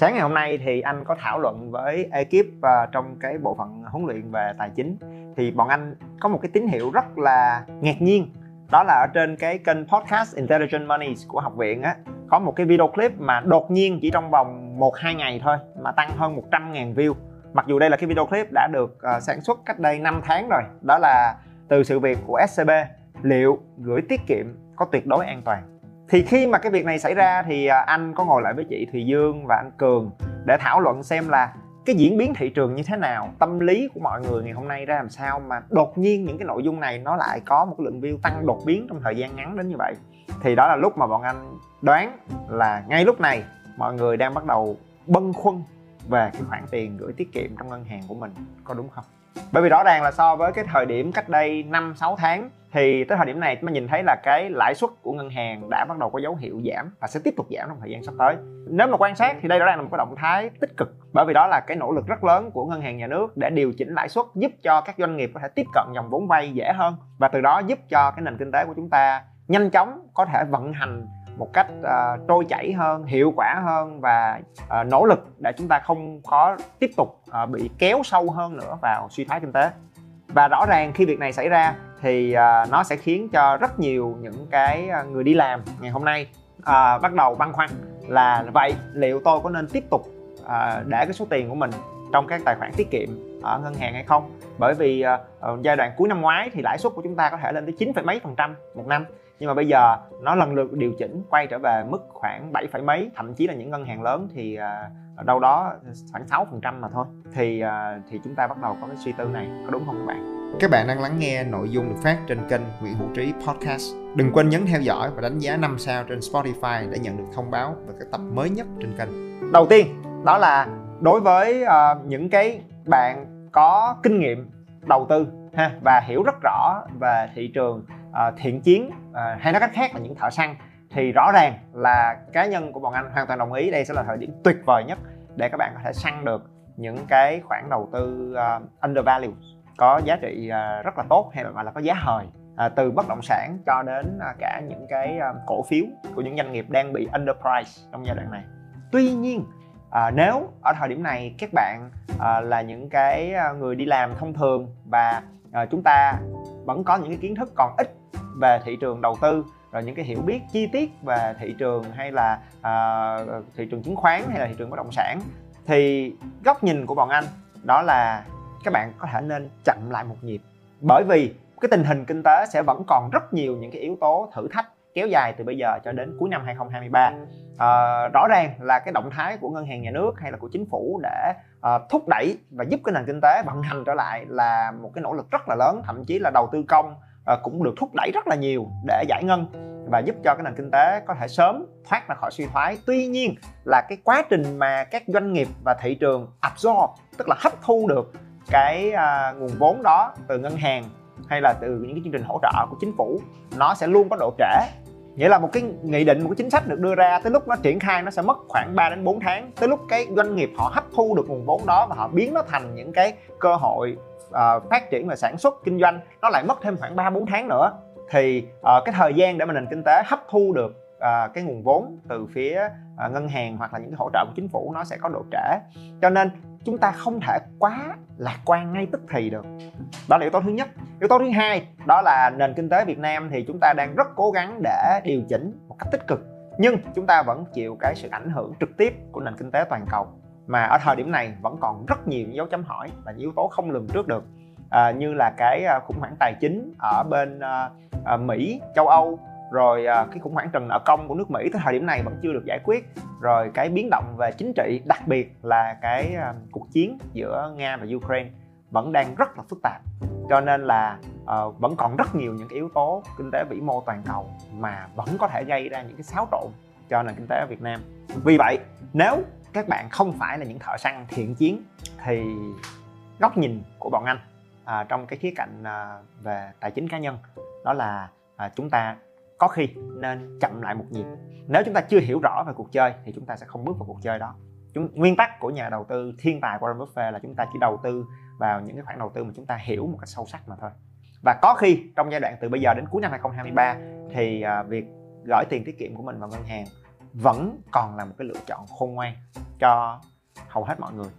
Sáng ngày hôm nay thì anh có thảo luận với ekip uh, trong cái bộ phận huấn luyện về tài chính. Thì bọn anh có một cái tín hiệu rất là ngạc nhiên. Đó là ở trên cái kênh podcast Intelligent Money của học viện á có một cái video clip mà đột nhiên chỉ trong vòng 1-2 ngày thôi mà tăng hơn 100.000 view. Mặc dù đây là cái video clip đã được uh, sản xuất cách đây 5 tháng rồi. Đó là từ sự việc của SCB liệu gửi tiết kiệm có tuyệt đối an toàn? Thì khi mà cái việc này xảy ra thì à, anh có ngồi lại với chị Thùy Dương và anh Cường để thảo luận xem là cái diễn biến thị trường như thế nào, tâm lý của mọi người ngày hôm nay ra làm sao mà đột nhiên những cái nội dung này nó lại có một lượng view tăng đột biến trong thời gian ngắn đến như vậy. Thì đó là lúc mà bọn anh đoán là ngay lúc này mọi người đang bắt đầu bâng khuâng về cái khoản tiền gửi tiết kiệm trong ngân hàng của mình, có đúng không? Bởi vì rõ ràng là so với cái thời điểm cách đây 5 6 tháng, thì tới thời điểm này chúng ta nhìn thấy là cái lãi suất của ngân hàng đã bắt đầu có dấu hiệu giảm và sẽ tiếp tục giảm trong thời gian sắp tới. Nếu mà quan sát thì đây rõ ràng là một cái động thái tích cực, bởi vì đó là cái nỗ lực rất lớn của ngân hàng nhà nước để điều chỉnh lãi suất, giúp cho các doanh nghiệp có thể tiếp cận dòng vốn vay dễ hơn và từ đó giúp cho cái nền kinh tế của chúng ta nhanh chóng có thể vận hành một cách uh, trôi chảy hơn hiệu quả hơn và uh, nỗ lực để chúng ta không có tiếp tục uh, bị kéo sâu hơn nữa vào suy thoái kinh tế. Và rõ ràng khi việc này xảy ra thì uh, nó sẽ khiến cho rất nhiều những cái người đi làm ngày hôm nay uh, bắt đầu băn khoăn là vậy liệu tôi có nên tiếp tục uh, để cái số tiền của mình trong các tài khoản tiết kiệm ở ngân hàng hay không? Bởi vì uh, giai đoạn cuối năm ngoái thì lãi suất của chúng ta có thể lên tới chín phẩy mấy phần trăm một năm nhưng mà bây giờ nó lần lượt điều chỉnh quay trở về mức khoảng 7 phẩy mấy thậm chí là những ngân hàng lớn thì ở đâu đó khoảng 6 phần trăm mà thôi thì thì chúng ta bắt đầu có cái suy tư này có đúng không các bạn các bạn đang lắng nghe nội dung được phát trên kênh Nguyễn Hữu Trí Podcast. Đừng quên nhấn theo dõi và đánh giá 5 sao trên Spotify để nhận được thông báo về các tập mới nhất trên kênh. Đầu tiên, đó là đối với uh, những cái bạn có kinh nghiệm đầu tư ha và hiểu rất rõ về thị trường uh, thiện chiến uh, hay nói cách khác là những thợ săn thì rõ ràng là cá nhân của bọn anh hoàn toàn đồng ý đây sẽ là thời điểm tuyệt vời nhất để các bạn có thể săn được những cái khoản đầu tư à, uh, undervalue có giá trị rất là tốt hay là gọi là có giá hời từ bất động sản cho đến cả những cái cổ phiếu của những doanh nghiệp đang bị underprice trong giai đoạn này. Tuy nhiên à, nếu ở thời điểm này các bạn à, là những cái người đi làm thông thường và à, chúng ta vẫn có những cái kiến thức còn ít về thị trường đầu tư rồi những cái hiểu biết chi tiết về thị trường hay là à, thị trường chứng khoán hay là thị trường bất động sản. Thì góc nhìn của bọn anh đó là các bạn có thể nên chậm lại một nhịp. Bởi vì cái tình hình kinh tế sẽ vẫn còn rất nhiều những cái yếu tố thử thách kéo dài từ bây giờ cho đến cuối năm 2023 à, rõ ràng là cái động thái của ngân hàng nhà nước hay là của chính phủ để à, thúc đẩy và giúp cái nền kinh tế vận hành trở lại là một cái nỗ lực rất là lớn thậm chí là đầu tư công à, cũng được thúc đẩy rất là nhiều để giải ngân và giúp cho cái nền kinh tế có thể sớm thoát ra khỏi suy thoái. Tuy nhiên là cái quá trình mà các doanh nghiệp và thị trường absorb tức là hấp thu được cái à, nguồn vốn đó từ ngân hàng hay là từ những cái chương trình hỗ trợ của chính phủ nó sẽ luôn có độ trễ. Nghĩa là một cái nghị định một cái chính sách được đưa ra tới lúc nó triển khai nó sẽ mất khoảng 3 đến 4 tháng. Tới lúc cái doanh nghiệp họ hấp thu được nguồn vốn đó và họ biến nó thành những cái cơ hội uh, phát triển và sản xuất kinh doanh nó lại mất thêm khoảng 3 4 tháng nữa thì uh, cái thời gian để mà nền kinh tế hấp thu được uh, cái nguồn vốn từ phía uh, ngân hàng hoặc là những cái hỗ trợ của chính phủ nó sẽ có độ trễ. Cho nên chúng ta không thể quá lạc quan ngay tức thì được. Đó là yếu tố thứ nhất. Yếu tố thứ hai đó là nền kinh tế việt nam thì chúng ta đang rất cố gắng để điều chỉnh một cách tích cực nhưng chúng ta vẫn chịu cái sự ảnh hưởng trực tiếp của nền kinh tế toàn cầu mà ở thời điểm này vẫn còn rất nhiều dấu chấm hỏi và những yếu tố không lường trước được. À, như là cái à, khủng hoảng tài chính ở bên à, à, Mỹ, châu Âu rồi à, cái khủng hoảng trần nợ công của nước Mỹ tới thời điểm này vẫn chưa được giải quyết. Rồi cái biến động về chính trị đặc biệt là cái à, cuộc chiến giữa Nga và Ukraine vẫn đang rất là phức tạp. Cho nên là uh, vẫn còn rất nhiều những cái yếu tố kinh tế vĩ mô toàn cầu mà vẫn có thể gây ra những cái xáo trộn cho nền kinh tế ở Việt Nam. Vì vậy nếu các bạn không phải là những thợ săn thiện chiến thì góc nhìn của bọn anh à, trong cái khía cạnh à, về tài chính cá nhân đó là à, chúng ta có khi nên chậm lại một nhịp. Nếu chúng ta chưa hiểu rõ về cuộc chơi thì chúng ta sẽ không bước vào cuộc chơi đó. Chúng nguyên tắc của nhà đầu tư thiên tài Warren Buffett là chúng ta chỉ đầu tư vào những cái khoản đầu tư mà chúng ta hiểu một cách sâu sắc mà thôi. Và có khi trong giai đoạn từ bây giờ đến cuối năm 2023 thì à, việc gửi tiền tiết kiệm của mình vào ngân hàng vẫn còn là một cái lựa chọn khôn ngoan cho hầu hết mọi người.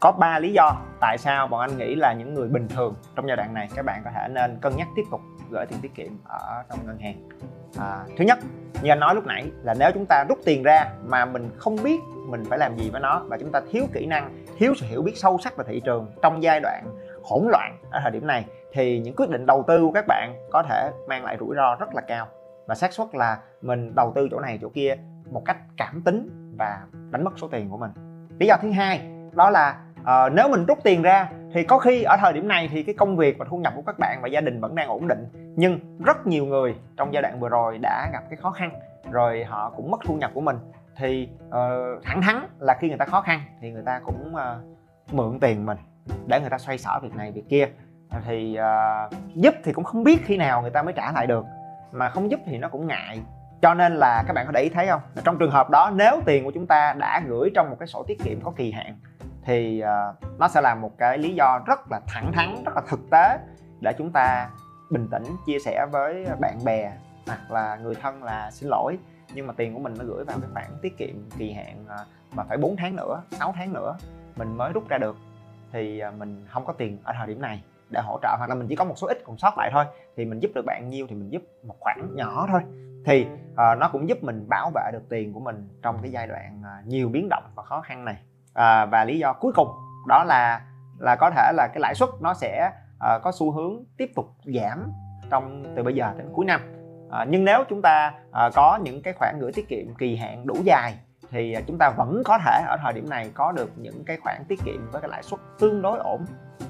Có ba lý do tại sao bọn anh nghĩ là những người bình thường trong giai đoạn này các bạn có thể nên cân nhắc tiếp tục gửi tiền tiết kiệm ở trong ngân hàng. À, thứ nhất như anh nói lúc nãy là nếu chúng ta rút tiền ra mà mình không biết mình phải làm gì với nó và chúng ta thiếu kỹ năng thiếu sự hiểu biết sâu sắc về thị trường trong giai đoạn hỗn loạn ở thời điểm này thì những quyết định đầu tư của các bạn có thể mang lại rủi ro rất là cao. Và xác suất là mình đầu tư chỗ này chỗ kia một cách cảm tính và đánh mất số tiền của mình. Lý do thứ hai đó là uh, nếu mình rút tiền ra thì có khi ở thời điểm này thì cái công việc và thu nhập của các bạn và gia đình vẫn đang ổn định nhưng rất nhiều người trong giai đoạn vừa rồi đã gặp cái khó khăn rồi họ cũng mất thu nhập của mình. Thì uh, thẳng thắn là khi người ta khó khăn thì người ta cũng uh, mượn tiền mình để người ta xoay sở việc này việc kia. Thì uh, giúp thì cũng không biết khi nào người ta mới trả lại được mà không giúp thì nó cũng ngại cho nên là các bạn có để ý thấy không? Trong trường hợp đó nếu tiền của chúng ta đã gửi trong một cái sổ tiết kiệm có kỳ hạn thì uh, nó sẽ là một cái lý do rất là thẳng thắn rất là thực tế để chúng ta bình tĩnh chia sẻ với bạn bè hoặc là người thân là xin lỗi. Nhưng mà tiền của mình nó gửi vào cái khoản tiết kiệm kỳ hạn uh, mà phải 4 tháng nữa 6 tháng nữa mình mới rút ra được thì uh, mình không có tiền ở thời điểm này để hỗ trợ. Hoặc là mình chỉ có một số ít còn sót lại thôi thì mình giúp được bạn nhiêu thì mình giúp một khoản nhỏ thôi thì uh, nó cũng giúp mình bảo vệ được tiền của mình trong cái giai đoạn uh, nhiều biến động và khó khăn này. Uh, và lý do cuối cùng đó là là có thể là cái lãi suất nó sẽ uh, có xu hướng tiếp tục giảm trong từ bây giờ đến cuối năm. Uh, nhưng nếu chúng ta uh, có những cái khoản gửi tiết kiệm kỳ hạn đủ dài thì chúng ta vẫn có thể ở thời điểm này có được những cái khoản tiết kiệm với cái lãi suất tương đối ổn.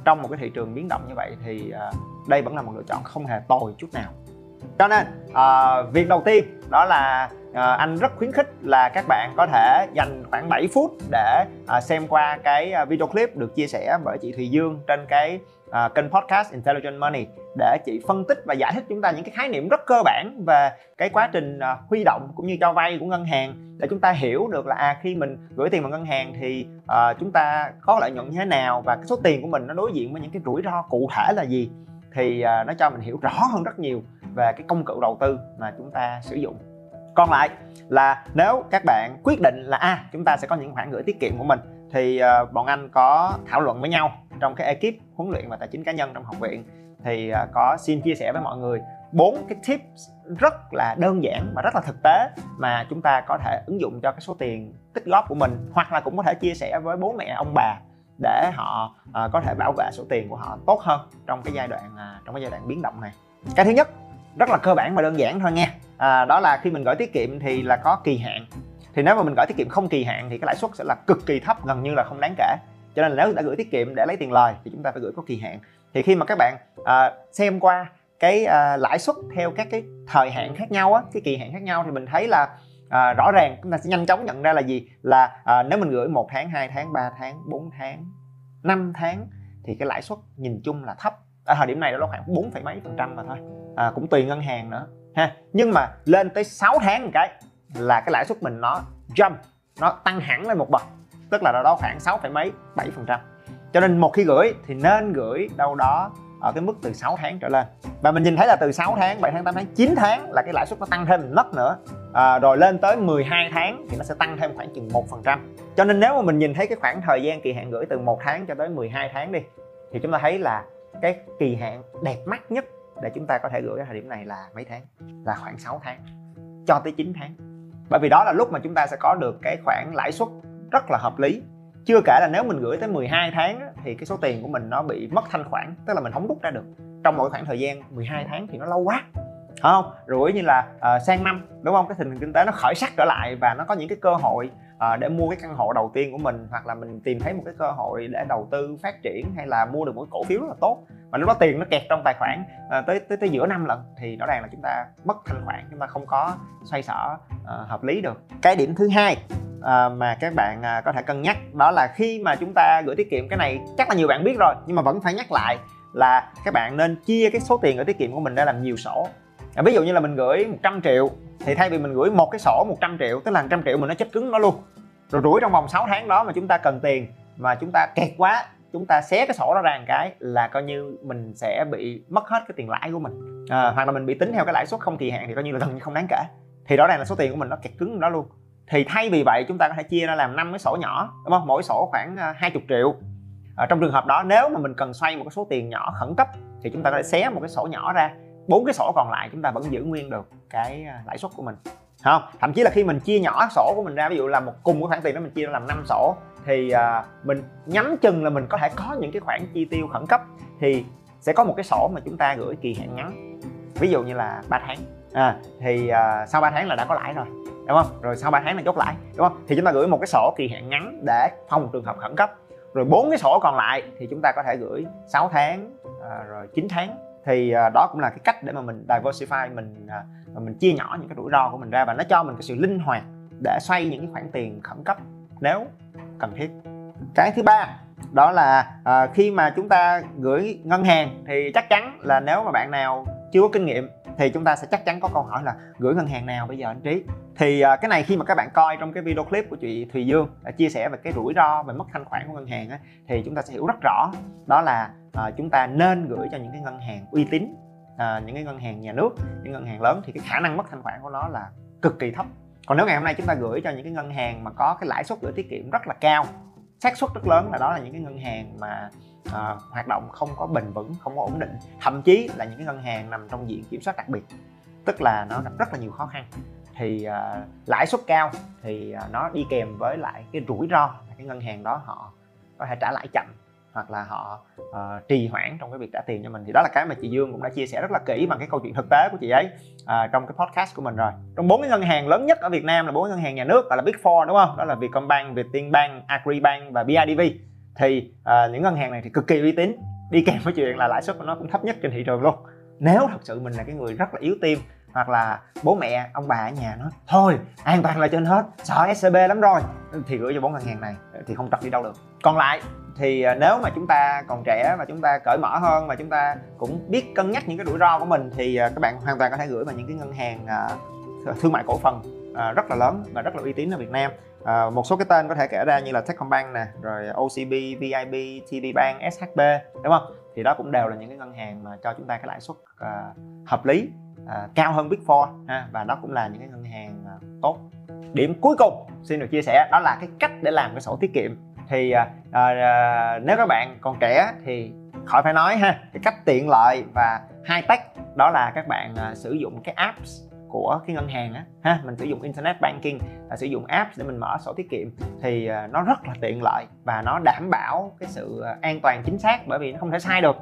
Trong một cái thị trường biến động như vậy thì đây vẫn là một lựa chọn không hề tồi chút nào cho nên à, việc đầu tiên đó là à, anh rất khuyến khích là các bạn có thể dành khoảng 7 phút để à, xem qua cái video clip được chia sẻ bởi chị Thùy Dương trên cái à, kênh podcast Intelligent Money để chị phân tích và giải thích chúng ta những cái khái niệm rất cơ bản về cái quá trình à, huy động cũng như cho vay của ngân hàng để chúng ta hiểu được là à khi mình gửi tiền vào ngân hàng thì à, chúng ta có lợi nhuận như thế nào và cái số tiền của mình nó đối diện với những cái rủi ro cụ thể là gì thì à, nó cho mình hiểu rõ hơn rất nhiều về cái công cụ đầu tư mà chúng ta sử dụng. Còn lại là nếu các bạn quyết định là a à, chúng ta sẽ có những khoản gửi tiết kiệm của mình thì uh, bọn anh có thảo luận với nhau trong cái ekip huấn luyện và tài chính cá nhân trong học viện. Thì uh, có xin chia sẻ với mọi người bốn cái tips rất là đơn giản và rất là thực tế mà chúng ta có thể ứng dụng cho cái số tiền tích góp của mình hoặc là cũng có thể chia sẻ với bố mẹ ông bà để họ uh, có thể bảo vệ số tiền của họ tốt hơn trong cái giai đoạn uh, trong cái giai đoạn biến động này. Cái thứ nhất rất là cơ bản và đơn giản thôi nha. À, đó là khi mình gửi tiết kiệm thì là có kỳ hạn. Thì nếu mà mình gửi tiết kiệm không kỳ hạn thì cái lãi suất sẽ là cực kỳ thấp gần như là không đáng kể. Cho nên là nếu đã gửi tiết kiệm để lấy tiền lời thì chúng ta phải gửi có kỳ hạn. Thì khi mà các bạn à, xem qua cái à, lãi suất theo các cái thời hạn khác nhau á cái kỳ hạn khác nhau thì mình thấy là à, rõ ràng chúng ta sẽ nhanh chóng nhận ra là gì? Là à, nếu mình gửi một tháng 2 tháng 3 tháng 4 tháng 5 tháng thì cái lãi suất nhìn chung là thấp. Ở thời điểm này nó khoảng 4, mấy phần trăm mà thôi à, cũng tùy ngân hàng nữa ha. Nhưng mà lên tới 6 tháng một cái là cái lãi suất mình nó jump nó tăng hẳn lên một bậc. Tức là đâu đó khoảng 6, mấy 7 phần trăm. Cho nên một khi gửi thì nên gửi đâu đó ở cái mức từ 6 tháng trở lên. Và mình nhìn thấy là từ 6 tháng 7 tháng 8 tháng 9 tháng là cái lãi suất nó tăng thêm một nấc nữa. À, rồi lên tới 12 tháng thì nó sẽ tăng thêm khoảng chừng một phần trăm. Cho nên nếu mà mình nhìn thấy cái khoảng thời gian kỳ hạn gửi từ 1 tháng cho tới 12 tháng đi thì chúng ta thấy là cái kỳ hạn đẹp mắt nhất để chúng ta có thể gửi ở thời điểm này là mấy tháng? Là khoảng 6 tháng cho tới 9 tháng. Bởi vì đó là lúc mà chúng ta sẽ có được cái khoản lãi suất rất là hợp lý. Chưa kể là nếu mình gửi tới 12 tháng thì cái số tiền của mình nó bị mất thanh khoản tức là mình không rút ra được. Trong mỗi khoảng thời gian 12 tháng thì nó lâu quá không? Rồi như là uh, sang năm đúng không? Cái tình hình kinh tế nó khởi sắc trở lại và nó có những cái cơ hội Ờ, để mua cái căn hộ đầu tiên của mình hoặc là mình tìm thấy một cái cơ hội để đầu tư phát triển hay là mua được một cái cổ phiếu rất là tốt. Mà lúc đó tiền nó kẹt trong tài khoản à, tới tới tới giữa năm lần thì rõ ràng là chúng ta mất thanh khoản chúng ta không có xoay sở à, hợp lý được. Cái điểm thứ hai à, mà các bạn à, có thể cân nhắc đó là khi mà chúng ta gửi tiết kiệm cái này chắc là nhiều bạn biết rồi nhưng mà vẫn phải nhắc lại là các bạn nên chia cái số tiền ở tiết kiệm của mình ra làm nhiều sổ à, ví dụ như là mình gửi 100 triệu thì thay vì mình gửi một cái sổ 100 triệu tức là 100 triệu mình nó chết cứng nó luôn. Rồi rủi trong vòng 6 tháng đó mà chúng ta cần tiền mà chúng ta kẹt quá chúng ta xé cái sổ đó ra một cái là coi như mình sẽ bị mất hết cái tiền lãi của mình. À, hoặc là mình bị tính theo cái lãi suất không kỳ hạn thì coi như là gần như không đáng kể. Thì rõ ràng là số tiền của mình nó kẹt cứng đó luôn. Thì thay vì vậy chúng ta có thể chia ra làm năm cái sổ nhỏ đúng không? Mỗi sổ khoảng à, 20 triệu. Ở trong trường hợp đó nếu mà mình cần xoay một cái số tiền nhỏ khẩn cấp thì chúng ta có thể xé một cái sổ nhỏ ra bốn cái sổ còn lại chúng ta vẫn giữ nguyên được cái à, lãi suất của mình. Không thậm chí là khi mình chia nhỏ sổ của mình ra ví dụ là một cùng cái khoản tiền đó mình chia ra làm 5 sổ thì à, mình nhắm chừng là mình có thể có những cái khoản chi tiêu khẩn cấp thì sẽ có một cái sổ mà chúng ta gửi kỳ hạn ngắn. Ví dụ như là 3 tháng. À, thì à, sau 3 tháng là đã có lãi rồi đúng không? Rồi sau 3 tháng là chốt lãi đúng không? Thì chúng ta gửi một cái sổ kỳ hạn ngắn để phòng trường hợp khẩn cấp. Rồi bốn cái sổ còn lại thì chúng ta có thể gửi 6 tháng à, rồi 9 tháng thì à, đó cũng là cái cách để mà mình diversify mình à, mình chia nhỏ những cái rủi ro của mình ra và nó cho mình cái sự linh hoạt để xoay những cái khoản tiền khẩn cấp nếu cần thiết. Cái thứ ba đó là à, khi mà chúng ta gửi ngân hàng thì chắc chắn là nếu mà bạn nào chưa có kinh nghiệm thì chúng ta sẽ chắc chắn có câu hỏi là gửi ngân hàng nào bây giờ anh trí? Thì à, cái này khi mà các bạn coi trong cái video clip của chị Thùy Dương đã chia sẻ về cái rủi ro về mất thanh khoản của ngân hàng á, thì chúng ta sẽ hiểu rất rõ. Đó là à, chúng ta nên gửi cho những cái ngân hàng uy tín à, những cái ngân hàng nhà nước những ngân hàng lớn thì cái khả năng mất thanh khoản của nó là cực kỳ thấp. Còn nếu ngày hôm nay chúng ta gửi cho những cái ngân hàng mà có cái lãi suất gửi tiết kiệm rất là cao xác suất rất lớn là đó là những cái ngân hàng mà à, hoạt động không có bền vững không có ổn định. Thậm chí là những cái ngân hàng nằm trong diện kiểm soát đặc biệt tức là nó gặp rất là nhiều khó khăn. Thì à, lãi suất cao thì à, nó đi kèm với lại cái rủi ro là cái ngân hàng đó họ có thể trả lãi chậm hoặc là họ uh, trì hoãn trong cái việc trả tiền cho mình. Thì đó là cái mà chị Dương cũng đã chia sẻ rất là kỹ bằng cái câu chuyện thực tế của chị ấy uh, trong cái podcast của mình rồi. Trong bốn cái ngân hàng lớn nhất ở Việt Nam là bốn ngân hàng nhà nước gọi là Big Four đúng không? Đó là Vietcombank, Vietinbank, Agribank và BIDV thì uh, những ngân hàng này thì cực kỳ uy tín đi kèm với chuyện là lãi suất của nó cũng thấp nhất trên thị trường luôn. Nếu thật sự mình là cái người rất là yếu tim hoặc là bố mẹ ông bà ở nhà nói thôi an toàn là trên hết sợ scb lắm rồi. Thì gửi cho bốn ngân hàng này thì không trật đi đâu được. Còn lại thì à, nếu mà chúng ta còn trẻ và chúng ta cởi mở hơn mà chúng ta cũng biết cân nhắc những cái rủi ro của mình thì à, các bạn hoàn toàn có thể gửi vào những cái ngân hàng à, thương mại cổ phần rất là lớn và rất là uy tín ở Việt Nam. À, một số cái tên có thể kể ra như là Techcombank nè rồi OCB, VIB, TPBank, SHB đúng không? Thì đó cũng đều là những cái ngân hàng mà cho chúng ta cái lãi suất uh, hợp lý. À, cao hơn Big Four ha và đó cũng là những cái ngân hàng à, tốt. Điểm cuối cùng xin được chia sẻ đó là cái cách để làm cái sổ tiết kiệm. Thì à, à, à, nếu các bạn còn trẻ thì khỏi phải nói ha cái cách tiện lợi và high tech đó là các bạn à, sử dụng cái apps của cái ngân hàng á ha mình sử dụng internet banking là sử dụng apps để mình mở sổ tiết kiệm thì à, nó rất là tiện lợi và nó đảm bảo cái sự an toàn chính xác bởi vì nó không thể sai được.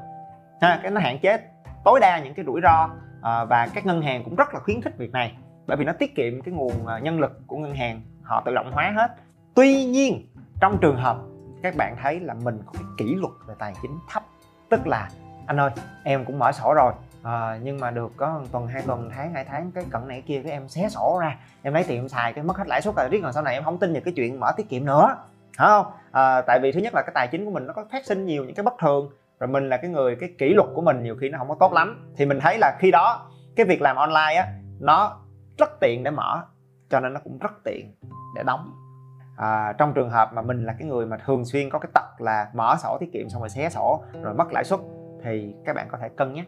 Ha cái nó hạn chế tối đa những cái rủi ro Ờ, và các ngân hàng cũng rất là khuyến khích việc này bởi vì nó tiết kiệm cái nguồn ờ, nhân lực của ngân hàng họ tự động hóa hết. Tuy nhiên trong trường hợp các bạn thấy là mình có cái kỷ luật về tài chính thấp tức là anh ơi em cũng mở sổ rồi à, nhưng mà được có một tuần hai tuần tháng hai tháng cái cận này kia cái em xé sổ ra em lấy tiền em xài cái mất hết lãi suất rồi riết còn sau này em không tin về cái chuyện mở tiết kiệm nữa. Phải không? À, tại vì thứ nhất là cái tài chính của mình nó có phát sinh nhiều những cái bất thường rồi mình là cái người cái kỷ luật của mình nhiều khi nó không có tốt lắm. Thì mình thấy là khi đó cái việc làm online á nó rất tiện để mở cho nên nó cũng rất tiện để đóng. À, trong trường hợp mà mình là cái người mà thường xuyên có cái tật là mở sổ tiết kiệm xong rồi xé sổ rồi mất lãi suất thì các bạn có thể cân nhắc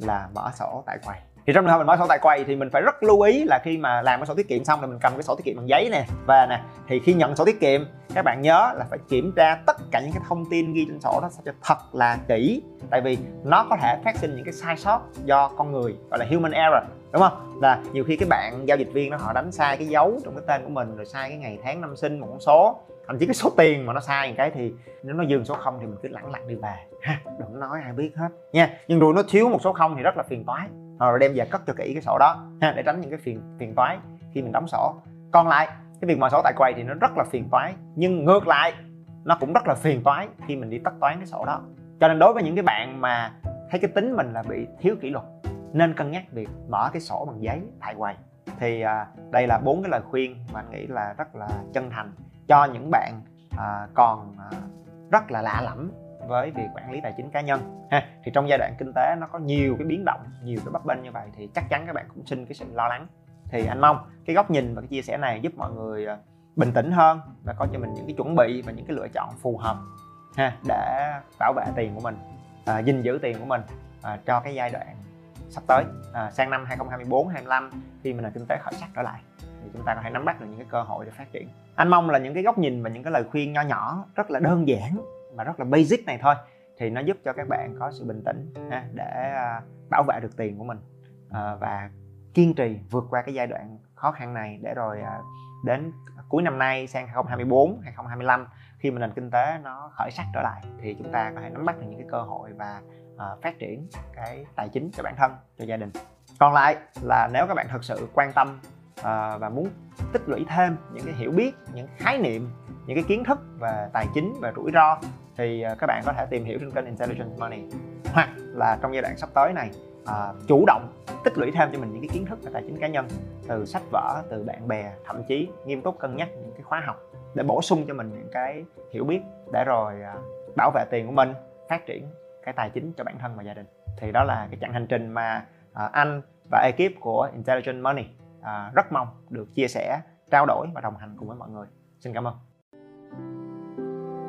là mở sổ tại quầy thì trong trường hợp mình mở sổ tại quầy thì mình phải rất lưu ý là khi mà làm cái sổ tiết kiệm xong thì mình cầm cái sổ tiết kiệm bằng giấy nè, và nè, thì khi nhận sổ tiết kiệm, các bạn nhớ là phải kiểm tra tất cả những cái thông tin ghi trên sổ đó sao cho thật là kỹ. Tại vì nó có thể phát sinh những cái sai sót do con người, gọi là human error, đúng không? Là nhiều khi cái bạn giao dịch viên đó họ đánh sai cái dấu trong cái tên của mình, rồi sai cái ngày tháng năm sinh một con số, thậm chí cái số tiền mà nó sai một cái thì nếu nó dừng số không thì mình cứ lẳng lặng đi về. Ha, đừng nói ai biết hết nha. Nhưng rồi nó thiếu một số không thì rất là phiền toái rồi đem về cất cho kỹ cái sổ đó ha. để tránh những cái phiền phiền toái khi mình đóng sổ. Còn lại cái việc mở sổ tại quầy thì nó rất là phiền toái nhưng ngược lại nó cũng rất là phiền toái khi mình đi tất toán cái sổ đó. Cho nên đối với những cái bạn mà thấy cái tính mình là bị thiếu kỷ luật nên cân nhắc việc mở cái sổ bằng giấy tại quầy. Thì à, đây là bốn cái lời khuyên mà anh nghĩ là rất là chân thành cho những bạn à, còn à, rất là lạ lẫm với việc quản lý tài chính cá nhân. Ha thì trong giai đoạn kinh tế nó có nhiều cái biến động nhiều cái bấp bênh như vậy thì chắc chắn các bạn cũng sinh cái sự lo lắng. Thì anh mong cái góc nhìn và cái chia sẻ này giúp mọi người à, bình tĩnh hơn và có cho mình những cái chuẩn bị và những cái lựa chọn phù hợp ha để bảo vệ tiền của mình à, gìn giữ tiền của mình à, cho cái giai đoạn sắp tới. À, sang năm 2024 25 khi mà nền kinh tế khởi sắc trở lại thì chúng ta có thể nắm bắt được những cái cơ hội để phát triển. Anh mong là những cái góc nhìn và những cái lời khuyên nho nhỏ rất là đơn giản mà rất là basic này thôi thì nó giúp cho các bạn có sự bình tĩnh ha, để à, bảo vệ được tiền của mình à, và kiên trì vượt qua cái giai đoạn khó khăn này để rồi à, đến cuối năm nay sang 2024 2025 khi mà nền kinh tế nó khởi sắc trở lại thì chúng ta có thể nắm bắt được những cái cơ hội và uh, phát triển cái tài chính cho bản thân cho gia đình. Còn lại là nếu các bạn thật sự quan tâm uh, và muốn tích lũy thêm những cái hiểu biết những khái niệm những cái kiến thức về tài chính và rủi ro thì à, các bạn có thể tìm hiểu trên kênh Intelligent Money. Hoặc là trong giai đoạn sắp tới này à, chủ động tích lũy thêm cho mình những cái kiến thức về tài chính cá nhân từ sách vở từ bạn bè thậm chí nghiêm túc cân nhắc những cái khóa học để bổ sung cho mình những cái hiểu biết để rồi à, bảo vệ tiền của mình phát triển cái tài chính cho bản thân và gia đình. Thì đó là cái chặng hành trình mà à, anh và ekip của Intelligent Money rất mong được chia sẻ trao đổi và đồng hành cùng với mọi người. Xin cảm ơn